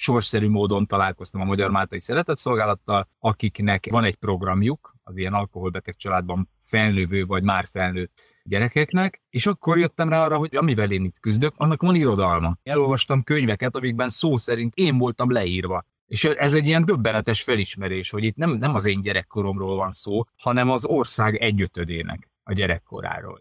sorszerű módon találkoztam a Magyar Máltai Szeretetszolgálattal, akiknek van egy programjuk, az ilyen alkoholbeteg családban felnővő vagy már felnőtt gyerekeknek, és akkor jöttem rá arra, hogy amivel én itt küzdök, annak van irodalma. Elolvastam könyveket, amikben szó szerint én voltam leírva. És ez egy ilyen döbbenetes felismerés, hogy itt nem, nem az én gyerekkoromról van szó, hanem az ország egyötödének a gyerekkoráról.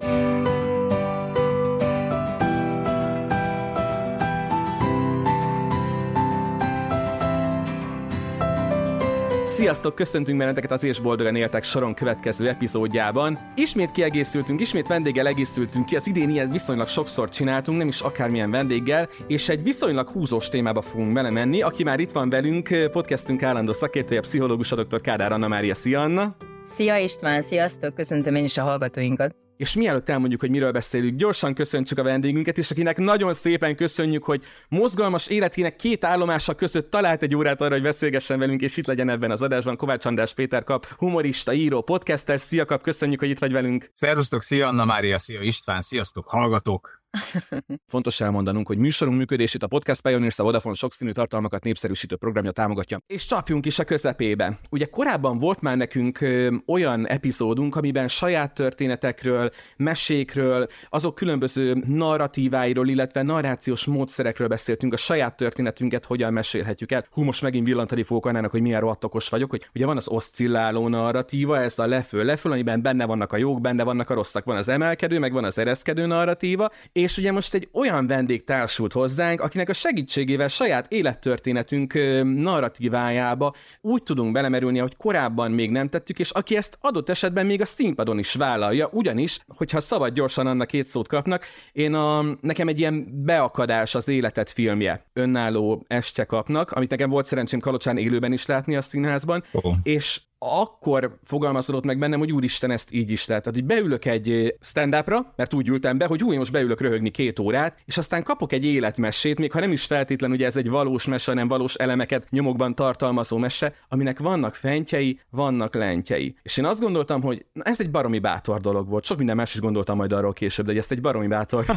Sziasztok, köszöntünk benneteket az És Boldogan Éltek soron következő epizódjában. Ismét kiegészültünk, ismét vendéggel egészültünk ki, az idén ilyen viszonylag sokszor csináltunk, nem is akármilyen vendéggel, és egy viszonylag húzós témába fogunk belemenni. Aki már itt van velünk, podcastünk állandó szakértője, pszichológus, a dr. Kádár Anna Mária. Szia Anna! Szia István, sziasztok, köszöntöm én is a hallgatóinkat. És mielőtt elmondjuk, hogy miről beszélünk, gyorsan köszöntsük a vendégünket, és akinek nagyon szépen köszönjük, hogy mozgalmas életének két állomása között talált egy órát arra, hogy beszélgessen velünk, és itt legyen ebben az adásban. Kovács András Péter kap, humorista, író, podcaster. Szia kap, köszönjük, hogy itt vagy velünk. Szervusztok, szia Anna Mária, szia István, sziasztok, hallgatók! Fontos elmondanunk, hogy műsorunk működését a Podcast Pioneers a Vodafone sokszínű tartalmakat népszerűsítő programja támogatja. És csapjunk is a közepébe. Ugye korábban volt már nekünk ö, olyan epizódunk, amiben saját történetekről, mesékről, azok különböző narratíváiról, illetve narrációs módszerekről beszéltünk, a saját történetünket hogyan mesélhetjük el. Hú, most megint villantani fogok annának, hogy milyen rohadt vagyok, hogy ugye van az oszcilláló narratíva, ez a lefő leföl, amiben benne vannak a jók, benne vannak a rosszak, van az emelkedő, meg van az ereszkedő narratíva, és ugye most egy olyan vendég társult hozzánk, akinek a segítségével saját élettörténetünk narratívájába úgy tudunk belemerülni, hogy korábban még nem tettük, és aki ezt adott esetben még a színpadon is vállalja, ugyanis, hogyha szabad gyorsan annak két szót kapnak, én a, nekem egy ilyen beakadás az életet filmje, önálló este kapnak, amit nekem volt szerencsém Kalocsán élőben is látni a színházban, oh. és akkor fogalmazódott meg bennem, hogy úristen, ezt így is lehet. Tehát, hogy beülök egy stand mert úgy ültem be, hogy úgy most beülök röhögni két órát, és aztán kapok egy életmessét, még ha nem is feltétlen ugye ez egy valós mese, hanem valós elemeket nyomokban tartalmazó mese, aminek vannak fentjei, vannak lentjei. És én azt gondoltam, hogy na, ez egy baromi bátor dolog volt. Sok minden más is gondoltam majd arról később, de hogy ezt egy baromi bátor.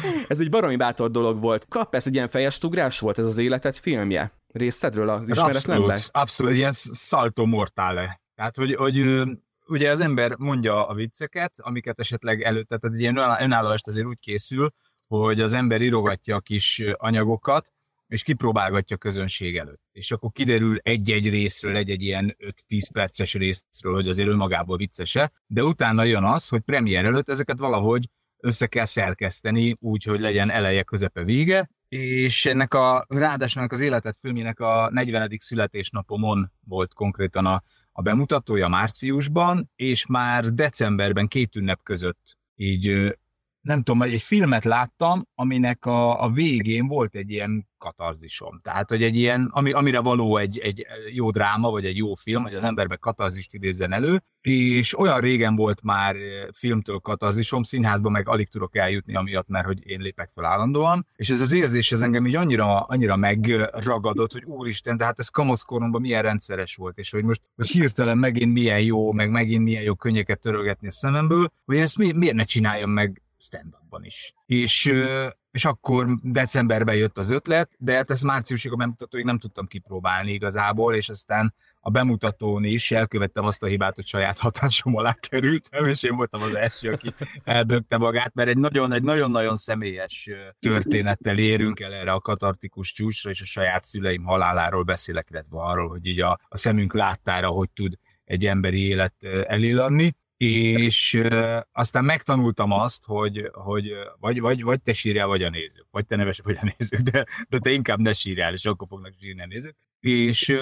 ez egy baromi bátor dolog volt. Kap, ez egy ilyen fejestugrás volt ez az életet filmje részedről az ismeretlenben? Abszolút, abszolút, ilyen salto mortale. Tehát, hogy, hogy ugye az ember mondja a vicceket, amiket esetleg előtte, tehát egy ilyen önálló azért úgy készül, hogy az ember írogatja a kis anyagokat, és kipróbálgatja a közönség előtt. És akkor kiderül egy-egy részről, egy-egy ilyen 5-10 perces részről, hogy azért önmagából viccese, de utána jön az, hogy premier előtt ezeket valahogy össze kell szerkeszteni, úgy, hogy legyen eleje, közepe, vége, és ennek a, ráadásul az életet filmjének a 40. születésnapomon volt konkrétan a, a bemutatója márciusban, és már decemberben két ünnep között így nem tudom, egy filmet láttam, aminek a, a végén volt egy ilyen katarzisom. Tehát, hogy egy ilyen, ami, amire való egy, egy jó dráma, vagy egy jó film, hogy az emberbe katarzist idézzen elő, és olyan régen volt már filmtől katarzisom, színházba meg alig tudok eljutni amiatt, mert hogy én lépek fel állandóan, és ez az érzés ez engem így annyira, annyira megragadott, hogy úristen, de hát ez kamaszkoromban milyen rendszeres volt, és hogy most hogy hirtelen megint milyen jó, meg megint milyen jó könnyeket törölgetni a szememből, hogy ezt mi, miért ne csináljam meg stand-upban is. És, és akkor decemberben jött az ötlet, de hát ezt márciusig a bemutatóig nem tudtam kipróbálni igazából, és aztán a bemutatón is elkövettem azt a hibát, hogy saját hatásom alá kerültem, és én voltam az első, aki eldögte magát, mert egy nagyon, egy nagyon-nagyon személyes történettel érünk el erre a katartikus csúcsra, és a saját szüleim haláláról beszélek, illetve arról, hogy így a, a szemünk láttára, hogy tud egy emberi élet elillanni és aztán megtanultam azt, hogy, hogy vagy, vagy, vagy te sírjál, vagy a nézők, vagy te neves, vagy a nézők, de, de te inkább ne sírjál, és akkor fognak sírni a nézők. És,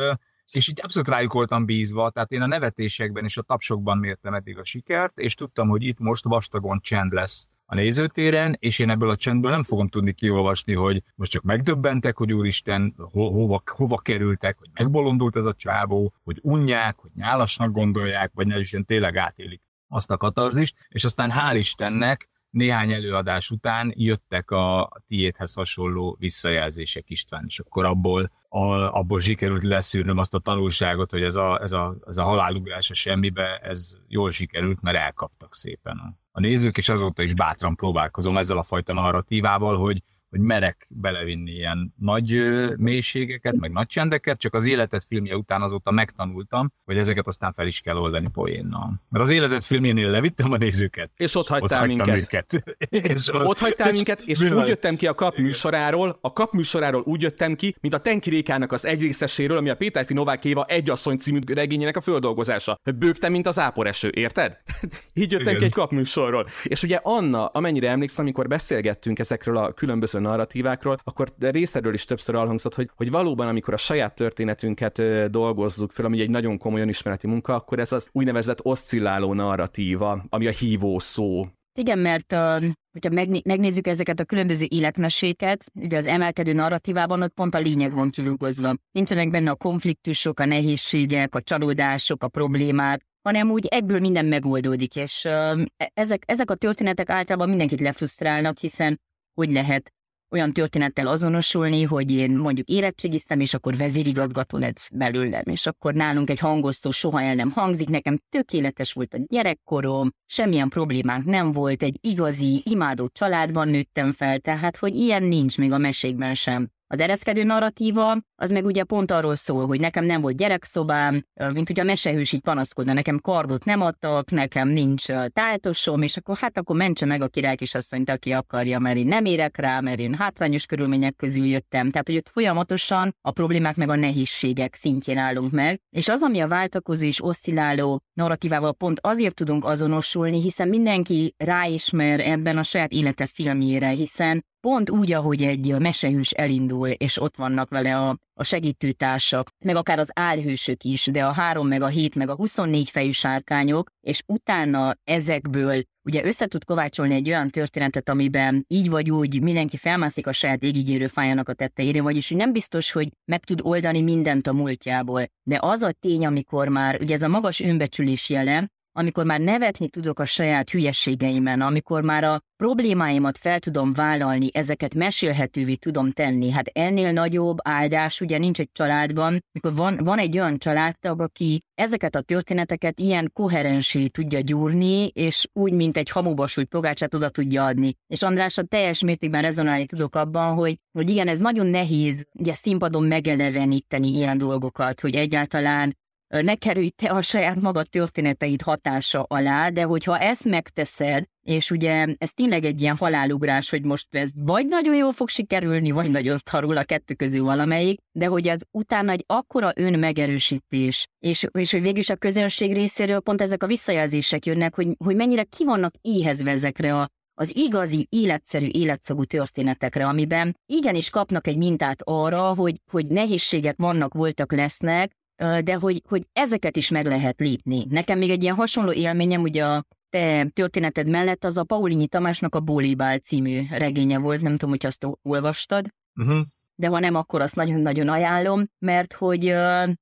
és így abszolút rájuk voltam bízva, tehát én a nevetésekben és a tapsokban mértem eddig a sikert, és tudtam, hogy itt most vastagon csend lesz a nézőtéren, és én ebből a csendből nem fogom tudni kiolvasni, hogy most csak megdöbbentek, hogy úristen, ho- hova, hova kerültek, hogy megbolondult ez a csávó, hogy unják, hogy nyálasnak gondolják, vagy ne is tényleg átélik azt a katarzist, és aztán hál' Istennek néhány előadás után jöttek a tiédhez hasonló visszajelzések István, és akkor abból, a, abból sikerült leszűrnöm azt a tanulságot, hogy ez a, ez a, ez a halálugrás a semmibe, ez jól sikerült, mert elkaptak szépen a, a nézők, és azóta is bátran próbálkozom ezzel a fajta narratívával, hogy, hogy merek belevinni ilyen nagy mélységeket, meg nagy csendeket, csak az életet filmje után azóta megtanultam, hogy ezeket aztán fel is kell oldani poénnal. Mert az életet filmjénél levittem a nézőket. És ott hagytál ott minket. minket. és ott, ott hagytál minket, és úgy jöttem ki a kap műsoráról, a kap műsoráról úgy jöttem ki, mint a Tenki Rékának az egyrészeséről, ami a Péter Novák Éva egy asszony című regényének a földolgozása. Bőgtem, mint az áporeső, érted? Így jöttem Igen. ki egy kap műsorról. És ugye Anna, amennyire emlékszem, amikor beszélgettünk ezekről a különböző narratívákról, akkor részedről is többször elhangzott, hogy, hogy valóban, amikor a saját történetünket dolgozzuk fel, ami egy nagyon komolyan ismereti munka, akkor ez az úgynevezett oszcilláló narratíva, ami a hívó szó. Igen, mert hogyha megnézzük ezeket a különböző életmeséket, ugye az emelkedő narratívában ott pont a lényeg van kilugozva. Nincsenek benne a konfliktusok, a nehézségek, a csalódások, a problémák, hanem úgy ebből minden megoldódik, és uh, ezek, ezek a történetek általában mindenkit lefrusztrálnak, hiszen hogy lehet olyan történettel azonosulni, hogy én mondjuk érettségiztem, és akkor vezérigazgató lett belőlem, és akkor nálunk egy hangosztó soha el nem hangzik, nekem tökéletes volt a gyerekkorom, semmilyen problémánk nem volt, egy igazi, imádó családban nőttem fel, tehát hogy ilyen nincs még a mesékben sem. A dereszkedő narratíva, az meg ugye pont arról szól, hogy nekem nem volt gyerekszobám, mint ugye a mesehős így panaszkodna, nekem kardot nem adtak, nekem nincs táltosom, és akkor hát akkor mentse meg a király kisasszonyt, aki akarja, mert én nem érek rá, mert én hátrányos körülmények közül jöttem. Tehát, hogy ott folyamatosan a problémák meg a nehézségek szintjén állunk meg, és az, ami a váltakozó és oszcilláló narratívával pont azért tudunk azonosulni, hiszen mindenki ráismer ebben a saját élete filmjére, hiszen pont úgy, ahogy egy mesehős elindul, és ott vannak vele a, a segítőtársak, meg akár az álhősök is, de a három, meg a hét, meg a 24 fejű sárkányok, és utána ezekből ugye össze tud kovácsolni egy olyan történetet, amiben így vagy úgy mindenki felmászik a saját égigérő fájának a tetteire, vagyis hogy nem biztos, hogy meg tud oldani mindent a múltjából, de az a tény, amikor már, ugye ez a magas önbecsülés jele, amikor már nevetni tudok a saját hülyeségeimen, amikor már a problémáimat fel tudom vállalni, ezeket mesélhetővé tudom tenni. Hát ennél nagyobb áldás ugye nincs egy családban, mikor van, van egy olyan családtag, aki ezeket a történeteket ilyen koherensé tudja gyúrni, és úgy, mint egy hamubasult pogácsát oda tudja adni. És Andrásra teljes mértékben rezonálni tudok abban, hogy, hogy igen, ez nagyon nehéz ugye színpadon megeleveníteni ilyen dolgokat, hogy egyáltalán ne kerülj te a saját magad történeteid hatása alá, de hogyha ezt megteszed, és ugye ez tényleg egy ilyen halálugrás, hogy most ez vagy nagyon jól fog sikerülni, vagy nagyon szarul a kettő közül valamelyik, de hogy az utána egy akkora ön megerősítés, és, és hogy végülis a közönség részéről pont ezek a visszajelzések jönnek, hogy, hogy mennyire ki vannak éhezve ezekre a az igazi, életszerű, életszagú történetekre, amiben igenis kapnak egy mintát arra, hogy, hogy nehézségek vannak, voltak, lesznek, de hogy, hogy ezeket is meg lehet lépni. Nekem még egy ilyen hasonló élményem, ugye a te történeted mellett az a Paulinyi Tamásnak a Bólibál című regénye volt, nem tudom, hogy azt olvastad. Uh-huh de ha nem, akkor azt nagyon-nagyon ajánlom, mert hogy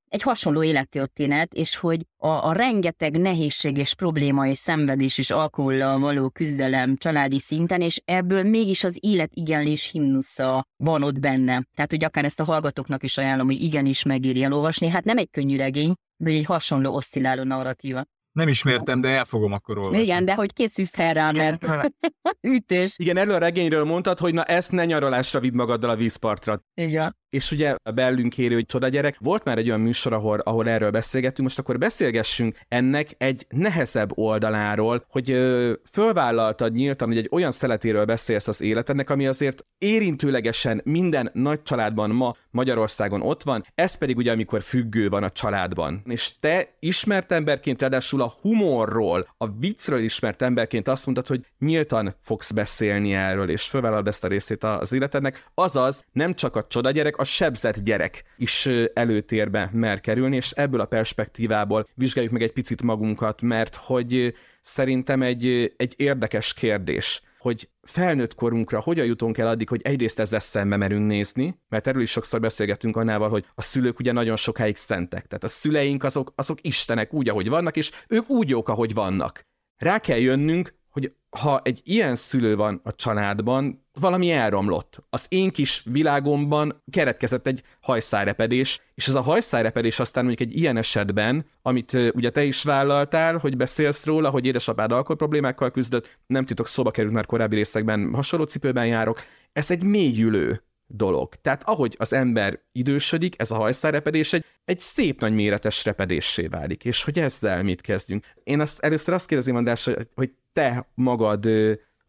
egy hasonló élettörténet, és hogy a, a rengeteg nehézség és probléma és szenvedés és alkohollal való küzdelem családi szinten, és ebből mégis az életigenlés himnusza van ott benne. Tehát, hogy akár ezt a hallgatóknak is ajánlom, hogy igenis megéri elolvasni. Hát nem egy könnyű regény, de egy hasonló oszcilláló narratíva. Nem ismertem, de el fogom akkor olvasni. Igen, de hogy készülj fel rá, mert ütős. Igen, erről a regényről mondtad, hogy na ezt ne nyaralásra vidd magaddal a vízpartra. Igen. És ugye a bellünk érő, hogy csoda gyerek, volt már egy olyan műsor, ahol, ahol erről beszélgettünk, most akkor beszélgessünk ennek egy nehezebb oldaláról, hogy ö, fölvállaltad nyíltan, hogy egy olyan szeletéről beszélsz az életednek, ami azért érintőlegesen minden nagy családban ma Magyarországon ott van, ez pedig ugye amikor függő van a családban. És te ismert emberként, ráadásul a humorról, a viccről ismert emberként azt mondtad, hogy nyíltan fogsz beszélni erről, és fölvállalod ezt a részét az életednek, azaz nem csak a csoda gyerek, a sebzett gyerek is előtérbe mer kerülni, és ebből a perspektívából vizsgáljuk meg egy picit magunkat, mert hogy szerintem egy, egy érdekes kérdés, hogy felnőtt korunkra hogyan jutunk el addig, hogy egyrészt ezzel szembe merünk nézni, mert erről is sokszor beszélgettünk annával, hogy a szülők ugye nagyon sokáig szentek, tehát a szüleink azok, azok istenek úgy, ahogy vannak, és ők úgy jók, ahogy vannak. Rá kell jönnünk, hogy ha egy ilyen szülő van a családban, valami elromlott. Az én kis világomban keretkezett egy hajszárepedés, és ez a hajszárepedés aztán mondjuk egy ilyen esetben, amit ugye te is vállaltál, hogy beszélsz róla, hogy édesapád alkoholproblémákkal küzdött, nem titok, szóba került már korábbi részekben, hasonló cipőben járok, ez egy mélyülő dolog. Tehát ahogy az ember idősödik, ez a hajszárepedés egy, egy szép nagy méretes repedéssé válik. És hogy ezzel mit kezdjünk? Én azt, először azt kérdezem, András, hogy, hogy te magad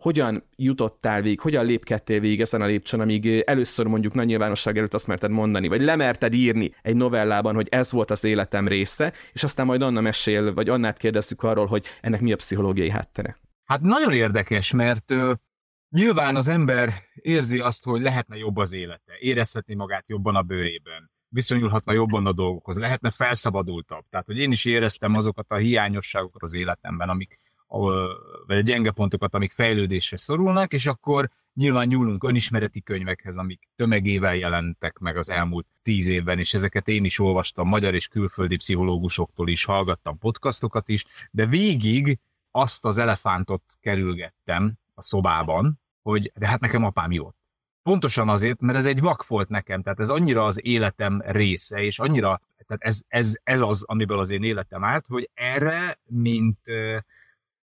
hogyan jutottál végig, hogyan lépkedtél végig ezen a lépcsőn, amíg először mondjuk nagy nyilvánosság előtt azt merted mondani, vagy lemerted írni egy novellában, hogy ez volt az életem része, és aztán majd Anna mesél, vagy Annát kérdezzük arról, hogy ennek mi a pszichológiai háttere. Hát nagyon érdekes, mert nyilván az ember érzi azt, hogy lehetne jobb az élete, érezhetné magát jobban a bőrében, viszonyulhatna jobban a dolgokhoz, lehetne felszabadultabb. Tehát, hogy én is éreztem azokat a hiányosságokat az életemben, amik vagy a gyenge pontokat, amik fejlődésre szorulnak, és akkor nyilván nyúlunk önismereti könyvekhez, amik tömegével jelentek meg az elmúlt tíz évben, és ezeket én is olvastam magyar és külföldi pszichológusoktól is, hallgattam podcastokat is, de végig azt az elefántot kerülgettem a szobában, hogy de hát nekem apám jó. Pontosan azért, mert ez egy vak volt nekem, tehát ez annyira az életem része, és annyira, tehát ez, ez, ez az, amiből az én életem állt, hogy erre, mint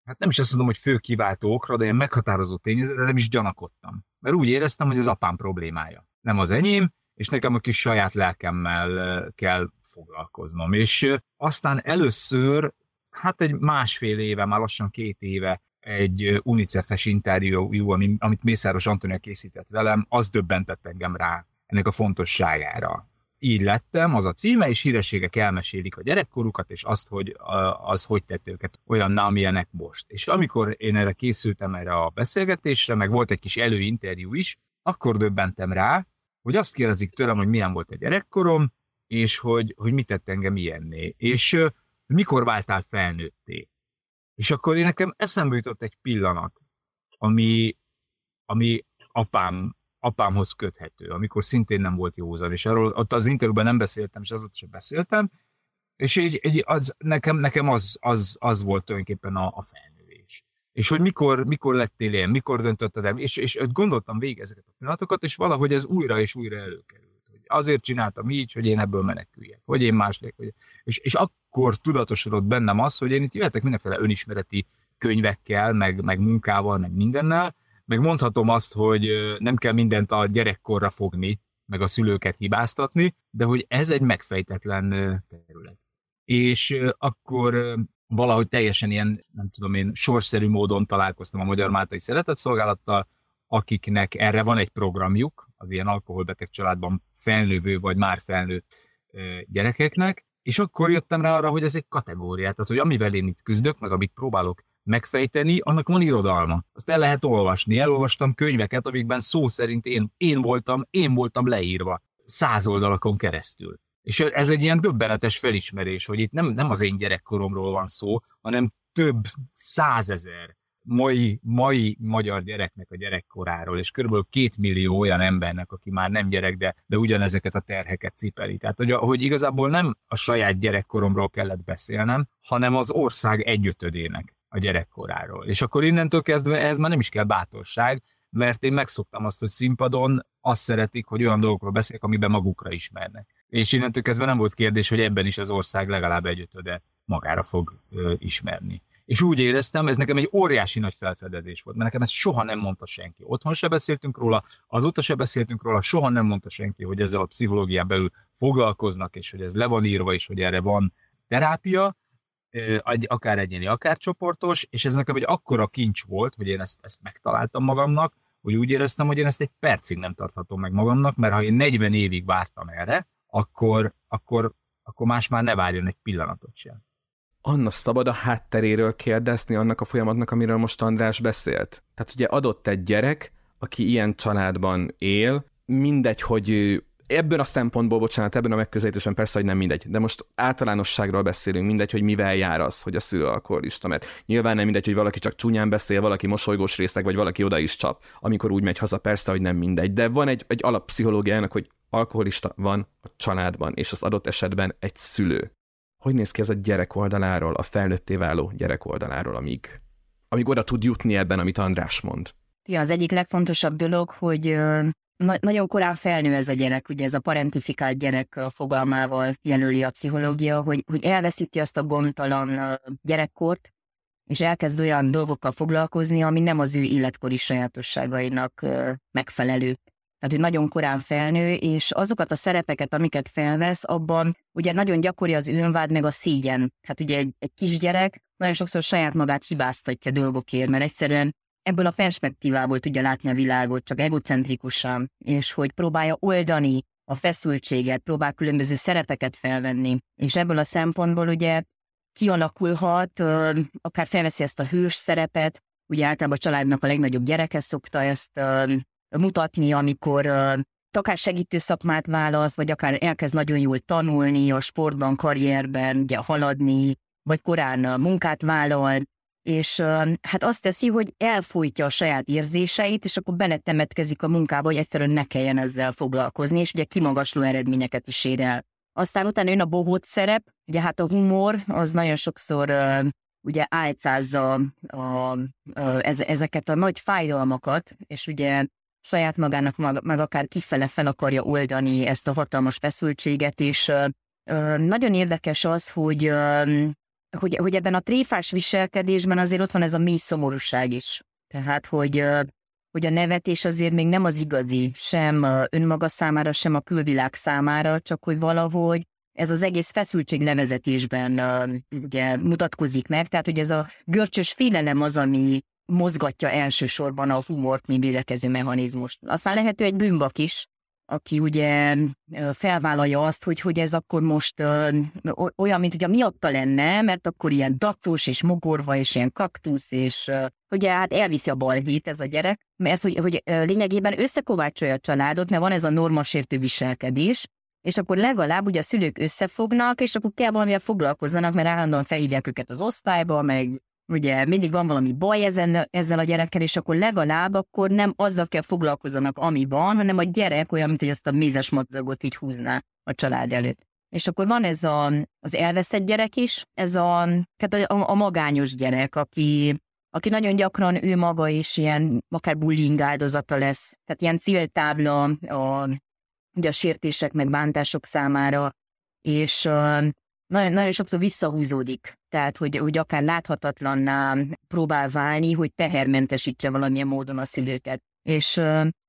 hát nem is azt mondom, hogy fő kiváltó okra, de ilyen meghatározó tényezőre nem is gyanakodtam. Mert úgy éreztem, hogy az apám problémája. Nem az enyém, és nekem a kis saját lelkemmel kell foglalkoznom. És aztán először, hát egy másfél éve, már lassan két éve egy UNICEF-es interjú, amit Mészáros Antonia készített velem, az döbbentett engem rá ennek a fontosságára így lettem, az a címe, és hírességek elmesélik a gyerekkorukat, és azt, hogy az hogy tett őket olyan, amilyenek most. És amikor én erre készültem erre a beszélgetésre, meg volt egy kis előinterjú is, akkor döbbentem rá, hogy azt kérdezik tőlem, hogy milyen volt a gyerekkorom, és hogy, hogy mit tett engem ilyenné, és mikor váltál felnőtté. És akkor én nekem eszembe jutott egy pillanat, ami, ami apám apámhoz köthető, amikor szintén nem volt józan, és arról ott az interjúban nem beszéltem, és azóta sem beszéltem, és egy, egy, az, nekem, nekem az, az, az volt tulajdonképpen a, a felnővés. És hogy mikor, mikor lettél ilyen, mikor döntötted el, és, és gondoltam végig ezeket a pillanatokat, és valahogy ez újra és újra előkerült. Azért csináltam így, hogy én ebből meneküljek, hogy én más legyek. Hogy... És, és akkor tudatosodott bennem az, hogy én itt jöhetek mindenféle önismereti könyvekkel, meg, meg munkával, meg mindennel, meg mondhatom azt, hogy nem kell mindent a gyerekkorra fogni, meg a szülőket hibáztatni, de hogy ez egy megfejtetlen terület. És akkor valahogy teljesen ilyen, nem tudom én, sorszerű módon találkoztam a Magyar Máltai Szeretetszolgálattal, akiknek erre van egy programjuk, az ilyen alkoholbeteg családban felnővő vagy már felnőtt gyerekeknek, és akkor jöttem rá arra, hogy ez egy kategóriát, tehát hogy amivel én itt küzdök, meg amit próbálok megfejteni, annak van irodalma. Azt el lehet olvasni. Elolvastam könyveket, amikben szó szerint én, én voltam, én voltam leírva. Száz oldalakon keresztül. És ez egy ilyen döbbenetes felismerés, hogy itt nem, nem az én gyerekkoromról van szó, hanem több százezer mai, mai magyar gyereknek a gyerekkoráról, és körülbelül két millió olyan embernek, aki már nem gyerek, de, de ugyanezeket a terheket cipeli. Tehát, hogy, hogy igazából nem a saját gyerekkoromról kellett beszélnem, hanem az ország egyötödének a gyerekkoráról. És akkor innentől kezdve ez már nem is kell bátorság, mert én megszoktam azt, hogy színpadon azt szeretik, hogy olyan dolgokról beszélek, amiben magukra ismernek. És innentől kezdve nem volt kérdés, hogy ebben is az ország legalább egyötöde magára fog ö, ismerni. És úgy éreztem, ez nekem egy óriási nagy felfedezés volt, mert nekem ezt soha nem mondta senki. Otthon se beszéltünk róla, azóta se beszéltünk róla, soha nem mondta senki, hogy ezzel a pszichológián belül foglalkoznak, és hogy ez le van írva, és hogy erre van terápia, akár egyéni, akár csoportos, és ez nekem egy akkora kincs volt, hogy én ezt, ezt megtaláltam magamnak, hogy úgy éreztem, hogy én ezt egy percig nem tarthatom meg magamnak, mert ha én 40 évig vártam erre, akkor, akkor, akkor más már ne várjon egy pillanatot sem. Anna szabad a hátteréről kérdezni annak a folyamatnak, amiről most András beszélt. Tehát ugye adott egy gyerek, aki ilyen családban él, mindegy, hogy Ebben a szempontból, bocsánat, ebben a megközelítésben persze, hogy nem mindegy, de most általánosságról beszélünk, mindegy, hogy mivel jár az, hogy a szülő alkoholista, mert nyilván nem mindegy, hogy valaki csak csúnyán beszél, valaki mosolygós részleg, vagy valaki oda is csap, amikor úgy megy haza, persze, hogy nem mindegy, de van egy, egy alappszichológiának, hogy alkoholista van a családban, és az adott esetben egy szülő. Hogy néz ki ez a gyerek oldaláról, a felnőtté váló gyerek oldaláról, amíg amíg oda tud jutni ebben, amit András mond? Ja, az egyik legfontosabb dolog, hogy na- nagyon korán felnő ez a gyerek, ugye ez a parentifikált gyerek fogalmával jelöli a pszichológia, hogy, hogy elveszíti azt a gondtalan gyerekkort, és elkezd olyan dolgokkal foglalkozni, ami nem az ő életkori sajátosságainak megfelelő. Tehát, hogy nagyon korán felnő, és azokat a szerepeket, amiket felvesz, abban ugye nagyon gyakori az önvád meg a szégyen. Hát ugye egy, egy kisgyerek nagyon sokszor saját magát hibáztatja dolgokért, mert egyszerűen ebből a perspektívából tudja látni a világot, csak egocentrikusan, és hogy próbálja oldani a feszültséget, próbál különböző szerepeket felvenni. És ebből a szempontból ugye kialakulhat, akár felveszi ezt a hős szerepet, ugye általában a családnak a legnagyobb gyereke szokta ezt mutatni, amikor akár segítő szakmát választ, vagy akár elkezd nagyon jól tanulni a sportban, karrierben, ugye haladni, vagy korán munkát vállal, és hát azt teszi, hogy elfolytja a saját érzéseit, és akkor beletemetkezik a munkába, hogy egyszerűen ne kelljen ezzel foglalkozni, és ugye kimagasló eredményeket is ér el. Aztán utána jön a bohóc szerep, ugye hát a humor, az nagyon sokszor ugye álcázza a, a, ez, ezeket a nagy fájdalmakat, és ugye saját magának mag, meg akár kifele fel akarja oldani ezt a hatalmas feszültséget, és nagyon érdekes az, hogy hogy, hogy ebben a tréfás viselkedésben azért ott van ez a mély szomorúság is. Tehát, hogy, hogy a nevetés azért még nem az igazi, sem önmaga számára, sem a külvilág számára, csak hogy valahogy ez az egész feszültség levezetésben ugye mutatkozik meg, tehát hogy ez a görcsös félelem az, ami mozgatja elsősorban a humort, mint védekező mechanizmust. Aztán lehető egy bűnbak is, aki ugye felvállalja azt, hogy, hogy ez akkor most olyan, mint hogy miatta lenne, mert akkor ilyen dacos és mogorva és ilyen kaktusz, és ugye hát elviszi a balhét ez a gyerek, mert hogy, hogy lényegében összekovácsolja a családot, mert van ez a normasértő viselkedés, és akkor legalább ugye a szülők összefognak, és akkor kell valamivel foglalkozzanak, mert állandóan felhívják őket az osztályba, meg ugye mindig van valami baj ezen, ezzel a gyerekkel, és akkor legalább akkor nem azzal kell foglalkozzanak, ami van, hanem a gyerek olyan, mint hogy ezt a mézes madzagot így húzná a család előtt. És akkor van ez a, az elveszett gyerek is, ez a, tehát a, a magányos gyerek, aki, aki nagyon gyakran ő maga is ilyen, akár bullying áldozata lesz, tehát ilyen céltábla a, ugye a sértések meg bántások számára, és nagyon, nagyon sokszor visszahúzódik. Tehát, hogy, hogy akár láthatatlanná próbál válni, hogy tehermentesítse valamilyen módon a szülőket. És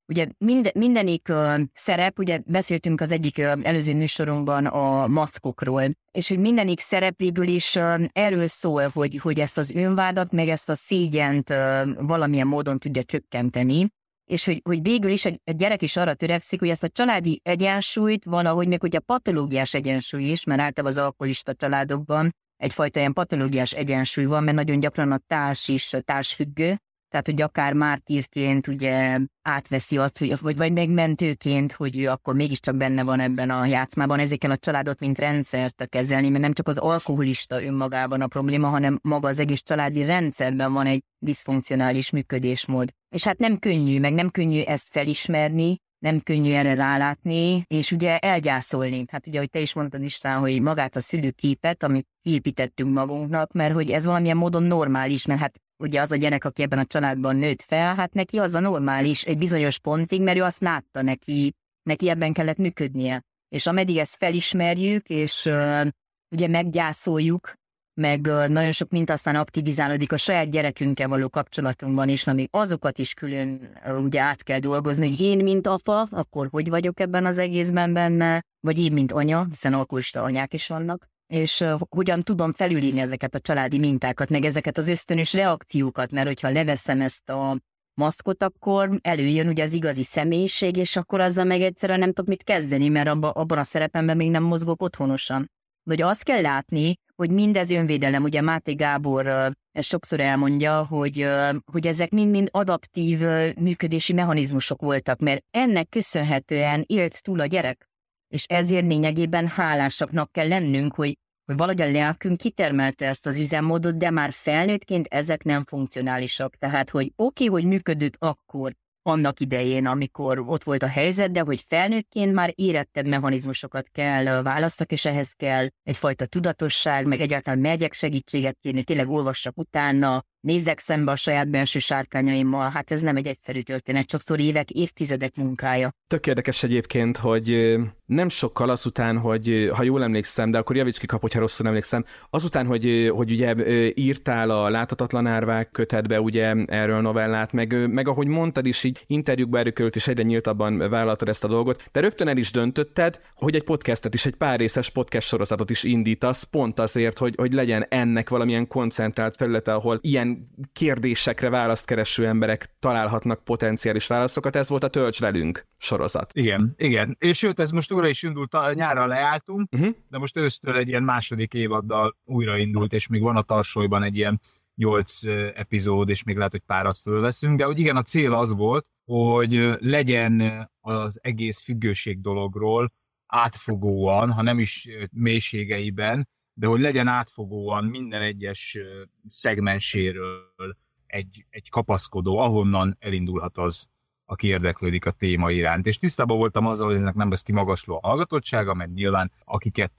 ugye minden, mindenik uh, szerep, ugye beszéltünk az egyik uh, előző műsorunkban a maszkokról, és hogy mindenik szerepéből is uh, erről szól, hogy, hogy ezt az önvádat, meg ezt a szégyent uh, valamilyen módon tudja csökkenteni, és hogy, hogy végül is egy gyerek is arra törekszik, hogy ezt a családi egyensúlyt valahogy, meg hogy a patológiás egyensúly is, mert általában az alkoholista családokban egyfajta ilyen patológiás egyensúly van, mert nagyon gyakran a társ is társfüggő, tehát, hogy akár mártírként ugye átveszi azt, hogy, vagy, vagy megmentőként, hogy ő akkor mégiscsak benne van ebben a játszmában, ezekkel a családot, mint rendszert kezelni, mert nem csak az alkoholista önmagában a probléma, hanem maga az egész családi rendszerben van egy diszfunkcionális működésmód. És hát nem könnyű, meg nem könnyű ezt felismerni, nem könnyű erre rálátni, és ugye elgyászolni. Hát ugye, hogy te is mondtad István, hogy magát a szülőképet, amit építettünk magunknak, mert hogy ez valamilyen módon normális, mert hát ugye az a gyerek, aki ebben a családban nőtt fel, hát neki az a normális egy bizonyos pontig, mert ő azt látta neki, neki ebben kellett működnie. És ameddig ezt felismerjük, és uh, ugye meggyászoljuk, meg nagyon sok mint aztán aktivizálódik a saját gyerekünkkel való kapcsolatunkban is, ami azokat is külön ugye át kell dolgozni, hogy én, mint apa, akkor hogy vagyok ebben az egészben benne, vagy én, mint anya, hiszen alkoholista anyák is vannak, és hogyan tudom felülírni ezeket a családi mintákat, meg ezeket az ösztönös reakciókat, mert hogyha leveszem ezt a maszkot, akkor előjön ugye az igazi személyiség, és akkor azzal meg egyszerűen nem tudok mit kezdeni, mert abba, abban a szerepemben még nem mozgok otthonosan. Hogy azt kell látni, hogy mindez önvédelem, ugye Máté Gábor ezt sokszor elmondja, hogy, hogy ezek mind-mind adaptív működési mechanizmusok voltak, mert ennek köszönhetően élt túl a gyerek. És ezért lényegében hálásaknak kell lennünk, hogy, hogy valahogy a lelkünk kitermelte ezt az üzemmódot, de már felnőttként ezek nem funkcionálisak. Tehát, hogy oké, okay, hogy működött akkor, annak idején, amikor ott volt a helyzet, de hogy felnőttként már érettebb mechanizmusokat kell választak, és ehhez kell egyfajta tudatosság, meg egyáltalán megyek segítséget kérni, tényleg olvassak utána, nézzek szembe a saját belső sárkányaimmal, hát ez nem egy egyszerű történet, sokszor évek, évtizedek munkája. Tök érdekes egyébként, hogy nem sokkal azután, hogy ha jól emlékszem, de akkor javíts ki kap, hogyha rosszul emlékszem, azután, hogy, hogy ugye írtál a Látatatlan árvák kötetbe ugye erről novellát, meg, meg ahogy mondtad is így interjúkba erőkölött és egyre nyíltabban vállaltad ezt a dolgot, te rögtön el is döntötted, hogy egy podcastet is, egy pár részes podcast sorozatot is indítasz, pont azért, hogy, hogy legyen ennek valamilyen koncentrált felülete, ahol ilyen kérdésekre választ kereső emberek találhatnak potenciális válaszokat. Ez volt a Tölts velünk sorozat. Igen, igen. És sőt, ez most újra is indult, nyára leálltunk, uh-huh. de most ősztől egy ilyen második évaddal újraindult, és még van a tarsolyban egy ilyen nyolc epizód, és még lehet, hogy párat fölveszünk, de hogy igen, a cél az volt, hogy legyen az egész függőség dologról átfogóan, ha nem is mélységeiben, de hogy legyen átfogóan minden egyes szegmenséről egy, egy kapaszkodó, ahonnan elindulhat az, aki érdeklődik a téma iránt. És tisztában voltam azzal, hogy ennek nem lesz kimagasló a hallgatottsága, mert nyilván akiket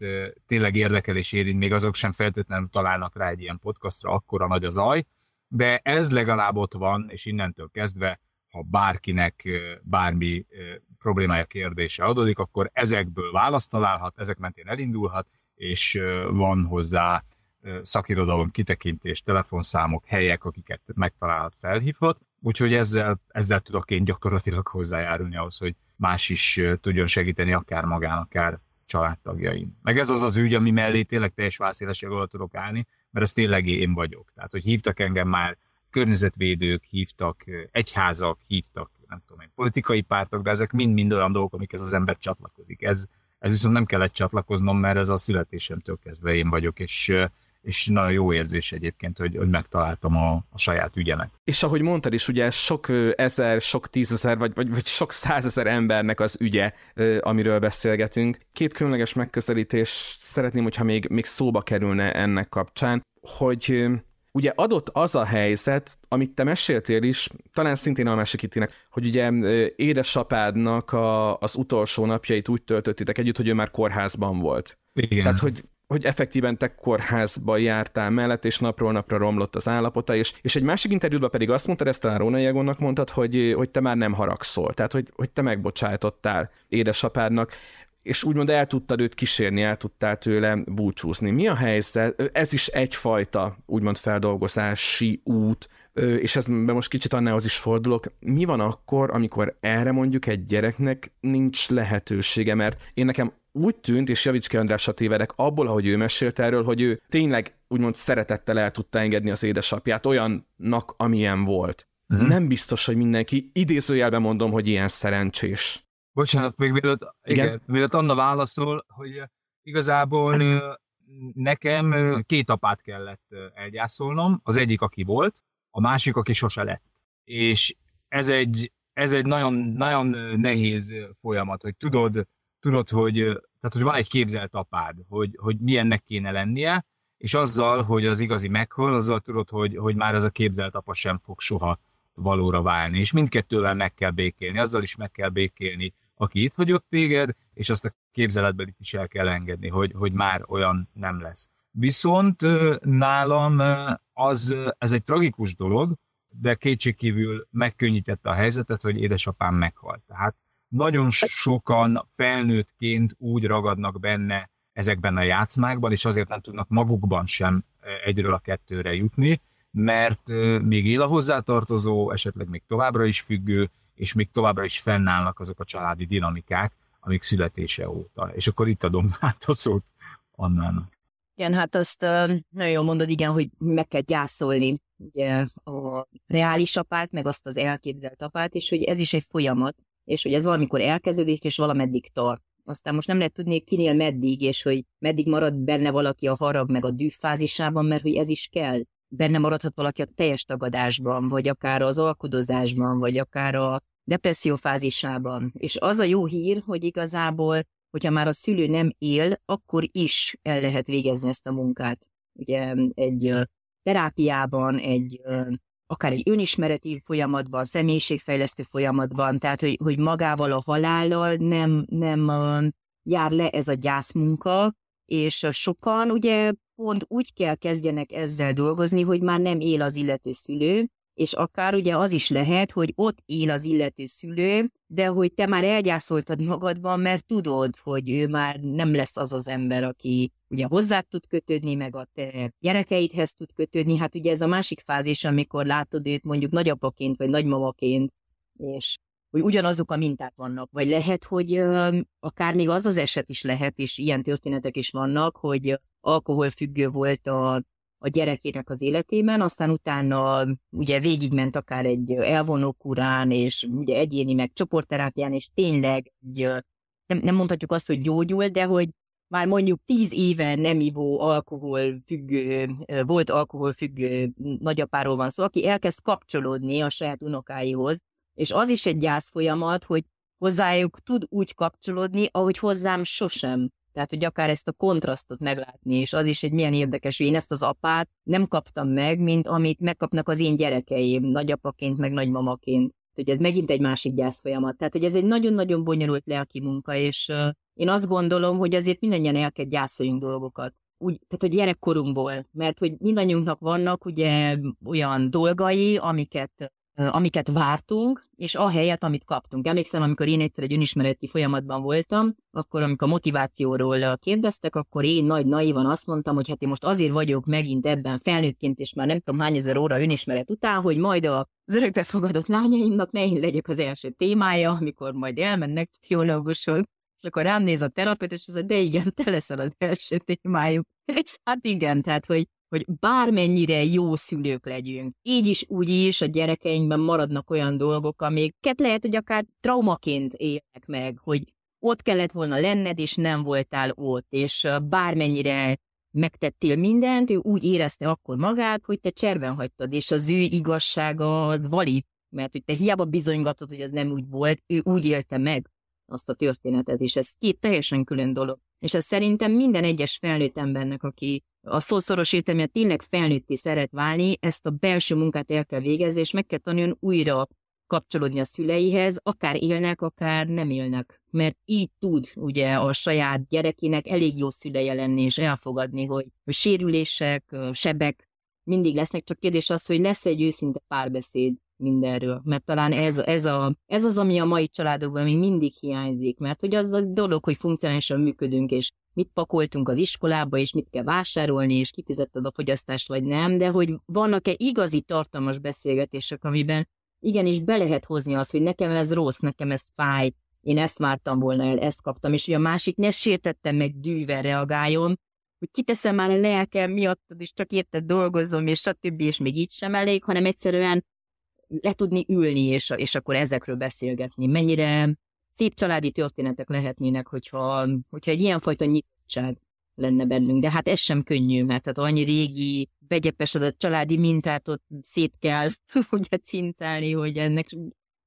tényleg érdekel és érint, még azok sem feltétlenül találnak rá egy ilyen podcastra, akkora nagy az zaj, de ez legalább ott van, és innentől kezdve, ha bárkinek bármi problémája, kérdése adódik, akkor ezekből választ találhat, ezek mentén elindulhat, és van hozzá szakirodalom, kitekintés, telefonszámok, helyek, akiket megtalálhat, felhívhat. Úgyhogy ezzel, ezzel tudok én gyakorlatilag hozzájárulni ahhoz, hogy más is tudjon segíteni akár magán, akár családtagjaim. Meg ez az az ügy, ami mellé tényleg teljes vászélességgel tudok állni, mert ez tényleg én vagyok. Tehát, hogy hívtak engem már környezetvédők, hívtak egyházak, hívtak, nem tudom én, politikai pártok, de ezek mind-mind olyan dolgok, amikhez az ember csatlakozik. Ez, ez viszont nem kellett csatlakoznom, mert ez a születésemtől kezdve én vagyok, és és nagyon jó érzés egyébként, hogy, hogy megtaláltam a, a saját ügyemet. És ahogy mondtad is, ugye sok ezer, sok tízezer, vagy, vagy, vagy sok százezer embernek az ügye, amiről beszélgetünk. Két különleges megközelítés szeretném, hogyha még, még szóba kerülne ennek kapcsán, hogy Ugye adott az a helyzet, amit te meséltél is, talán szintén a mesikítinek, hogy ugye édesapádnak a, az utolsó napjait úgy töltöttétek együtt, hogy ő már kórházban volt. Igen. Tehát, hogy hogy effektíven te kórházba jártál mellett, és napról napra romlott az állapota, és, és egy másik interjúban pedig azt mondtad, ezt talán Róna Jagonnak mondtad, hogy, hogy te már nem haragszol, tehát hogy, hogy te megbocsájtottál édesapádnak és úgymond el tudtad őt kísérni, el tudtál tőle búcsúzni. Mi a helyzet? Ez is egyfajta úgymond feldolgozási út, és ez most kicsit annához is fordulok. Mi van akkor, amikor erre mondjuk egy gyereknek nincs lehetősége, mert én nekem úgy tűnt, és Javicski Andrásra tévedek, abból, ahogy ő mesélt erről, hogy ő tényleg úgymond szeretettel el tudta engedni az édesapját olyannak, amilyen volt. Uh-huh. Nem biztos, hogy mindenki, idézőjelben mondom, hogy ilyen szerencsés. Bocsánat, még mielőtt, igen? Igen, mielőtt Anna válaszol, hogy igazából nekem két apát kellett elgyászolnom, az egyik, aki volt, a másik, aki sose lett. És ez egy, ez egy nagyon, nagyon nehéz folyamat, hogy tudod, tudod, hogy, tehát, hogy van egy képzelt apád, hogy, hogy milyennek kéne lennie, és azzal, hogy az igazi meghal, azzal tudod, hogy, hogy már ez a képzelt apa sem fog soha valóra válni. És mindkettővel meg kell békélni, azzal is meg kell békélni, aki itt hagyott téged, és azt a képzeletben is el kell engedni, hogy, hogy már olyan nem lesz. Viszont nálam az, ez egy tragikus dolog, de kétségkívül megkönnyítette a helyzetet, hogy édesapám meghalt. Tehát nagyon sokan felnőttként úgy ragadnak benne ezekben a játszmákban, és azért nem tudnak magukban sem egyről a kettőre jutni, mert még él a hozzátartozó, esetleg még továbbra is függő, és még továbbra is fennállnak azok a családi dinamikák, amik születése óta. És akkor itt adom át a szót Annának. Igen, hát azt nagyon jól mondod, igen, hogy meg kell gyászolni ugye, a reális apát, meg azt az elképzelt apát, és hogy ez is egy folyamat, és hogy ez valamikor elkezdődik, és valameddig tart. Aztán most nem lehet tudni, kinél meddig, és hogy meddig marad benne valaki a harag meg a düh fázisában, mert hogy ez is kell. Benne maradhat valaki a teljes tagadásban, vagy akár az alkudozásban, vagy akár a depresszió fázisában. És az a jó hír, hogy igazából, hogyha már a szülő nem él, akkor is el lehet végezni ezt a munkát. Ugye egy terápiában, egy akár egy önismereti folyamatban, személyiségfejlesztő folyamatban, tehát hogy, hogy magával a halállal nem, nem jár le ez a gyászmunka, és sokan ugye pont úgy kell kezdjenek ezzel dolgozni, hogy már nem él az illető szülő, és akár ugye az is lehet, hogy ott él az illető szülő, de hogy te már elgyászoltad magadban, mert tudod, hogy ő már nem lesz az az ember, aki ugye hozzá tud kötődni, meg a te gyerekeidhez tud kötődni. Hát ugye ez a másik fázis, amikor látod őt mondjuk nagyapaként, vagy nagymamaként, és hogy ugyanazok a minták vannak, vagy lehet, hogy akár még az az eset is lehet, és ilyen történetek is vannak, hogy alkoholfüggő volt a a gyerekének az életében, aztán utána ugye végigment akár egy elvonó kurán, és ugye egyéni meg csoportterápián, és tényleg nem, nem mondhatjuk azt, hogy gyógyul, de hogy már mondjuk tíz éve nem ivó alkoholfüggő, volt alkoholfüggő nagyapáról van szó, aki elkezd kapcsolódni a saját unokáihoz, és az is egy gyász folyamat, hogy hozzájuk tud úgy kapcsolódni, ahogy hozzám sosem. Tehát, hogy akár ezt a kontrasztot meglátni, és az is egy milyen érdekes, hogy én ezt az apát nem kaptam meg, mint amit megkapnak az én gyerekeim, nagyapaként, meg nagymamaként. Hogy ez megint egy másik gyászfolyamat. Tehát, hogy ez egy nagyon-nagyon bonyolult lelki munka, és én azt gondolom, hogy azért mindannyian el kell gyászoljunk dolgokat. Úgy, tehát, hogy gyerekkorunkból, mert hogy mindannyiunknak vannak ugye olyan dolgai, amiket amiket vártunk, és a helyet, amit kaptunk. Emlékszem, amikor én egyszer egy önismereti folyamatban voltam, akkor amikor motivációról kérdeztek, akkor én nagy naivan azt mondtam, hogy hát én most azért vagyok megint ebben felnőttként, és már nem tudom hány ezer óra önismeret után, hogy majd az örökbefogadott lányaimnak ne én legyek az első témája, amikor majd elmennek pszichológusok, és akkor rám néz a terapeuta, és az de igen, te leszel az első témájuk. És hát igen, tehát, hogy hogy bármennyire jó szülők legyünk, így is, úgy is a gyerekeinkben maradnak olyan dolgok, amiket lehet, hogy akár traumaként élnek meg, hogy ott kellett volna lenned, és nem voltál ott, és bármennyire megtettél mindent, ő úgy érezte akkor magát, hogy te cserben hagytad, és az ő igazsága valid, mert hogy te hiába bizonygatod, hogy ez nem úgy volt, ő úgy élte meg azt a történetet, és ez két teljesen külön dolog. És ez szerintem minden egyes felnőtt embernek, aki a szószoros értelmében tényleg felnőtti szeret válni, ezt a belső munkát el kell végezni, és meg kell tanulni újra kapcsolódni a szüleihez, akár élnek, akár nem élnek. Mert így tud ugye a saját gyerekének elég jó szüleje lenni, és elfogadni, hogy sérülések, sebek mindig lesznek, csak kérdés az, hogy lesz egy őszinte párbeszéd mindenről, mert talán ez, ez, a, ez az, ami a mai családokban még mindig hiányzik, mert hogy az a dolog, hogy funkcionálisan működünk, és mit pakoltunk az iskolába, és mit kell vásárolni, és kifizetted a fogyasztást, vagy nem, de hogy vannak-e igazi tartalmas beszélgetések, amiben igenis be lehet hozni azt, hogy nekem ez rossz, nekem ez fáj, én ezt vártam volna el, ezt kaptam, és hogy a másik ne sértettem meg dűvel reagáljon, hogy kiteszem már a lelkem miattad, és csak érted dolgozom, és stb., és még így sem elég, hanem egyszerűen le tudni ülni, és, és akkor ezekről beszélgetni. Mennyire szép családi történetek lehetnének, hogyha, hogyha egy ilyenfajta nyitottság lenne bennünk, de hát ez sem könnyű, mert hát annyi régi, begyepesedett családi mintát ott szét kell ugye cincálni, hogy ennek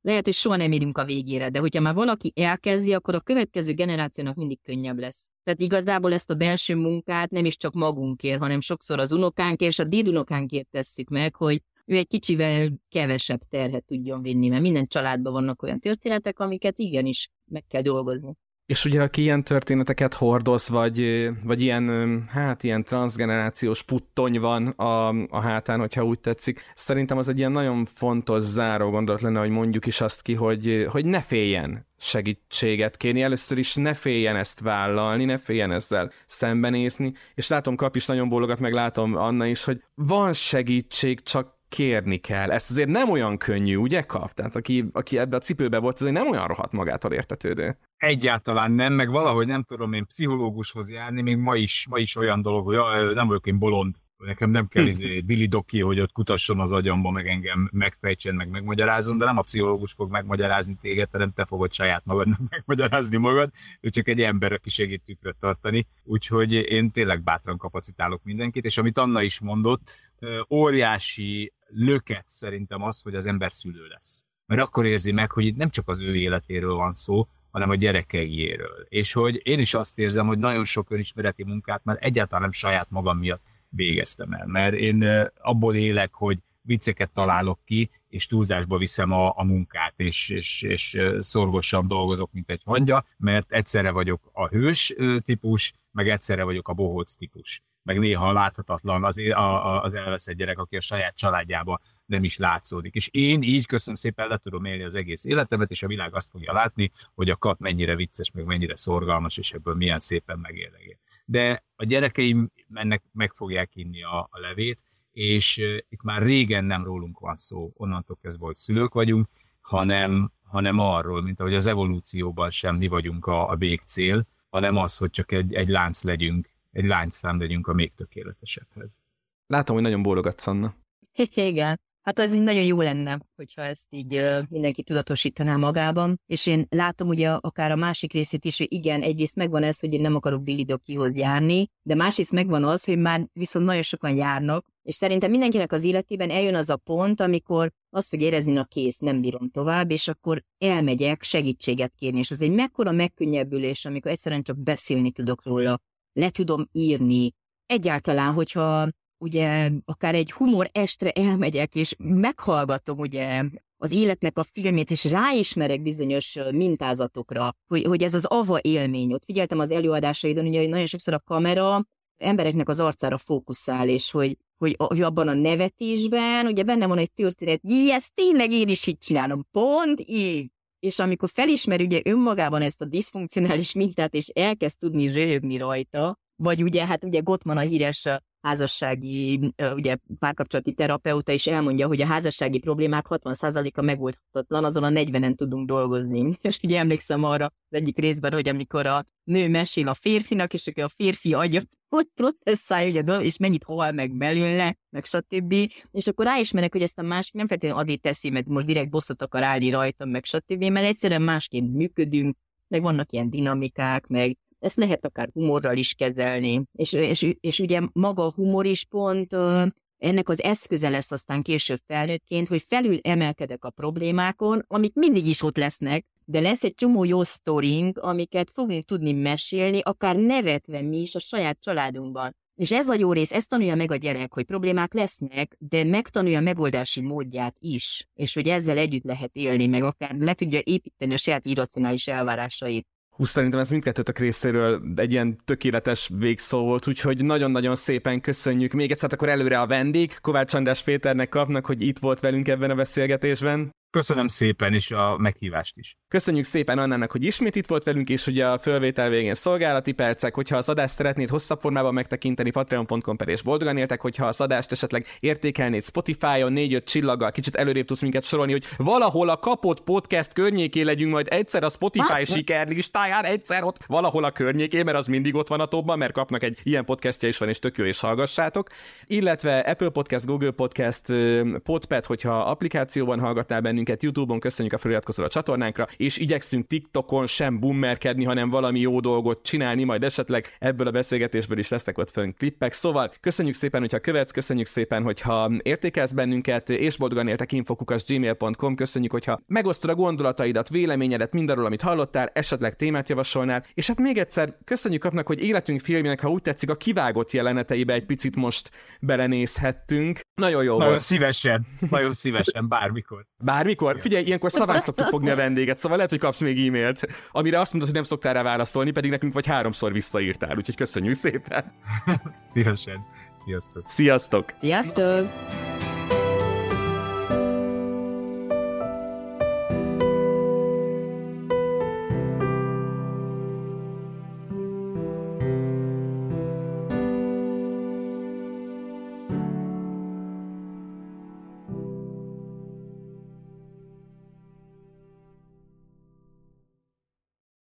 lehet, hogy soha nem érünk a végére, de hogyha már valaki elkezdi, akkor a következő generációnak mindig könnyebb lesz. Tehát igazából ezt a belső munkát nem is csak magunkért, hanem sokszor az unokánkért és a dédunokánkért tesszük meg, hogy ő egy kicsivel kevesebb terhet tudjon vinni, mert minden családban vannak olyan történetek, amiket igenis meg kell dolgozni. És ugye, aki ilyen történeteket hordoz, vagy, vagy ilyen, hát ilyen transgenerációs puttony van a, a hátán, hogyha úgy tetszik, szerintem az egy ilyen nagyon fontos záró gondolat lenne, hogy mondjuk is azt ki, hogy, hogy ne féljen segítséget kérni. Először is ne féljen ezt vállalni, ne féljen ezzel szembenézni, és látom Kap is nagyon bólogat, meg látom Anna is, hogy van segítség, csak kérni kell. Ezt azért nem olyan könnyű, ugye kap? Tehát aki, aki ebbe a cipőbe volt, azért nem olyan rohadt magától értetődő. Egyáltalán nem, meg valahogy nem tudom én pszichológushoz járni, még ma is, ma is olyan dolog, hogy ja, nem vagyok én bolond, nekem nem kell izé dilidoki, hogy ott kutasson az agyamba, meg engem megfejtsen, meg megmagyarázon, de nem a pszichológus fog megmagyarázni téged, hanem te fogod saját magadnak megmagyarázni magad, ő csak egy ember, aki segít tükröt tartani. Úgyhogy én tényleg bátran kapacitálok mindenkit, és amit Anna is mondott, óriási löket szerintem az, hogy az ember szülő lesz. Mert akkor érzi meg, hogy itt nem csak az ő életéről van szó, hanem a gyerekeiéről. És hogy én is azt érzem, hogy nagyon sok önismereti munkát már egyáltalán nem saját magam miatt végeztem el. Mert én abból élek, hogy vicceket találok ki, és túlzásba viszem a, a munkát, és, és, és szorgosan dolgozok, mint egy hangya, mert egyszerre vagyok a hős típus, meg egyszerre vagyok a bohóc típus. Meg néha láthatatlan az, az elveszett gyerek, aki a saját családjában nem is látszódik. És én így köszönöm szépen le tudom élni az egész életemet, és a világ azt fogja látni, hogy a kap mennyire vicces, meg mennyire szorgalmas, és ebből milyen szépen megérdegél. De a gyerekeim mennek, meg fogják inni a, a levét, és itt már régen nem rólunk van szó, onnantól kezdve, hogy szülők vagyunk, hanem, hanem arról, mint ahogy az evolúcióban sem mi vagyunk a, a végcél, hanem az, hogy csak egy, egy lánc legyünk, egy láncszám legyünk a még tökéletesebbhez. Látom, hogy nagyon bólogatsz, Anna. Igen. Hát ez így nagyon jó lenne, hogyha ezt így uh, mindenki tudatosítaná magában, és én látom ugye akár a másik részét is, hogy igen, egyrészt megvan ez, hogy én nem akarok Billidokihoz járni, de másrészt megvan az, hogy már viszont nagyon sokan járnak, és szerintem mindenkinek az életében eljön az a pont, amikor azt fog érezni, a kész, nem bírom tovább, és akkor elmegyek segítséget kérni, és az egy mekkora megkönnyebbülés, amikor egyszerűen csak beszélni tudok róla, le tudom írni, egyáltalán, hogyha ugye akár egy humor estre elmegyek, és meghallgatom ugye az életnek a filmét, és ráismerek bizonyos mintázatokra, hogy, hogy ez az ava élmény. Ott figyeltem az előadásaidon, ugye, nagyon sokszor a kamera embereknek az arcára fókuszál, és hogy, hogy, hogy abban a nevetésben, ugye benne van egy történet, ezt tényleg én is így csinálom, pont így. És amikor felismer ugye önmagában ezt a diszfunkcionális mintát, és elkezd tudni röhögni rajta, vagy ugye, hát ugye Gottman a híres házassági, ugye párkapcsolati terapeuta is elmondja, hogy a házassági problémák 60%-a megoldhatatlan, azon a 40-en tudunk dolgozni. És ugye emlékszem arra az egyik részben, hogy amikor a nő mesél a férfinak, és akkor a férfi adja, hogy processzálja ugye, és mennyit hal meg belőle, meg stb. És akkor ráismerek, hogy ezt a másik nem feltétlenül addig teszi, mert most direkt bosszot akar állni rajtam, meg stb. Mert egyszerűen másképp működünk, meg vannak ilyen dinamikák, meg ezt lehet akár humorral is kezelni. És, és, és ugye maga a humor is pont ennek az eszköze lesz aztán később felnőttként, hogy felül emelkedek a problémákon, amik mindig is ott lesznek, de lesz egy csomó jó sztorink, amiket fogunk tudni mesélni, akár nevetve mi is a saját családunkban. És ez a jó rész, ezt tanulja meg a gyerek, hogy problémák lesznek, de megtanulja a megoldási módját is, és hogy ezzel együtt lehet élni, meg akár le tudja építeni a saját irracionális elvárásait. Hú, szerintem ez mindkettőtök részéről egy ilyen tökéletes végszó volt, úgyhogy nagyon-nagyon szépen köszönjük. Még egyszer akkor előre a vendég, Kovács András Péternek kapnak, hogy itt volt velünk ebben a beszélgetésben. Köszönöm szépen, és a meghívást is. Köszönjük szépen Annának, hogy ismét itt volt velünk, és hogy a fölvétel végén szolgálati percek, hogyha az adást szeretnéd hosszabb formában megtekinteni, patreon.com per és boldogan értek, hogyha az adást esetleg értékelnéd Spotify-on 4-5 csillaggal, kicsit előrébb tudsz minket sorolni, hogy valahol a kapott podcast környékén legyünk majd egyszer a Spotify sikerlistáján, egyszer ott valahol a környékén, mert az mindig ott van a topban, mert kapnak egy ilyen podcastja is van, és tök jó, és hallgassátok. Illetve Apple Podcast, Google Podcast, Podpad, hogyha applikációban hallgatnál bennünk, bennünket YouTube-on, köszönjük a feliratkozol a csatornánkra, és igyekszünk TikTokon sem bummerkedni, hanem valami jó dolgot csinálni, majd esetleg ebből a beszélgetésből is lesznek ott fönn klippek. Szóval köszönjük szépen, hogyha követsz, köszönjük szépen, hogyha értékelsz bennünket, és boldogan értek infokukas gmail.com, köszönjük, hogyha megosztod a gondolataidat, véleményedet mindarról, amit hallottál, esetleg témát javasolnál, és hát még egyszer köszönjük kapnak, hogy életünk filmjének, ha úgy tetszik, a kivágott jeleneteibe egy picit most belenézhettünk. Nagyon jó Nagyon volt. szívesen, nagyon szívesen, bármikor. Bármi mikor? Figyelj, ilyenkor szavát szoktuk fogni a vendéget, szóval lehet, hogy kapsz még e-mailt, amire azt mondod, hogy nem szoktál rá válaszolni, pedig nekünk vagy háromszor visszaírtál, úgyhogy köszönjük szépen. Szívesen. Sziasztok. Sziasztok. Sziasztok.